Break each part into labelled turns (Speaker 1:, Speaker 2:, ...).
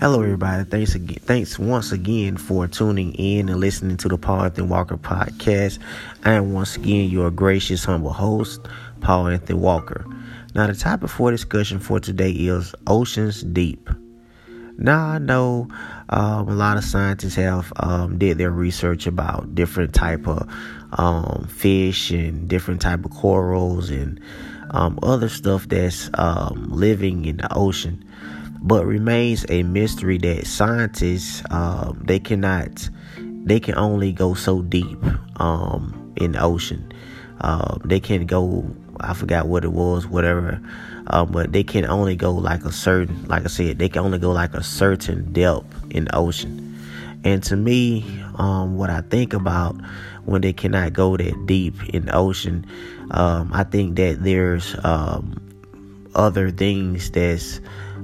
Speaker 1: Hello, everybody. Thanks again. Thanks once again for tuning in and listening to the Paul Anthony Walker podcast. I am once again your gracious, humble host, Paul Anthony Walker. Now, the topic for discussion for today is oceans deep. Now, I know um, a lot of scientists have um, did their research about different type of um, fish and different type of corals and um, other stuff that's um, living in the ocean but remains a mystery that scientists um, they cannot they can only go so deep um, in the ocean. Uh, they can go i forgot what it was whatever um, but they can only go like a certain like i said they can only go like a certain depth in the ocean. And to me um, what i think about when they cannot go that deep in the ocean um, i think that there's other things that's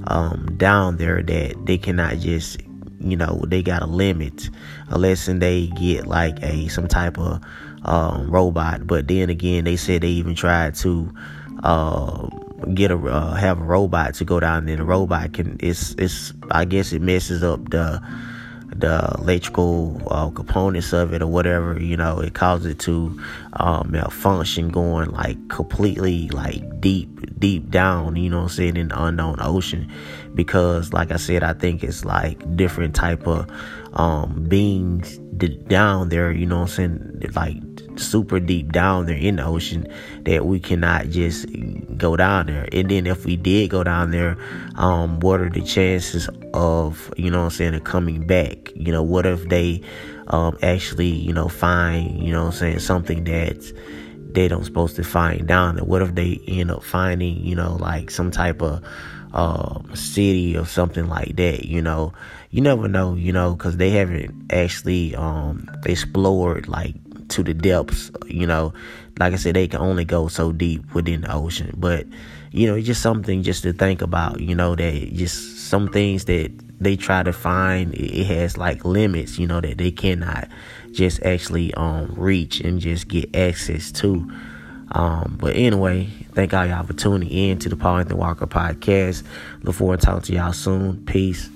Speaker 1: um, down there that they cannot just you know they got a limit unless they get like a some type of um, robot. But then again they said they even tried to uh, get a uh, have a robot to go down there the robot can it's it's i guess it messes up the the electrical uh, components of it or whatever, you know, it causes it to um, malfunction going like completely like deep, deep down, you know I'm saying, in the unknown ocean. Because like I said, I think it's like different type of um, beings down there, you know I'm saying, like super deep down there in the ocean that we cannot just go down there. And then if we did go down there, um, what are the chances of, you know I'm saying, of coming back? You know, what if they um, actually, you know, find, you know I'm saying, something that they don't supposed to find down there? What if they end up finding, you know, like some type of uh, city or something like that, you know? You never know, you know, because they haven't actually um, explored like to the depths. You know, like I said, they can only go so deep within the ocean. But you know, it's just something just to think about. You know, that just some things that they try to find it has like limits. You know, that they cannot just actually um reach and just get access to. Um, but anyway, thank all y'all for tuning in to the Paul Anthony Walker podcast. Look forward to talking to y'all soon. Peace.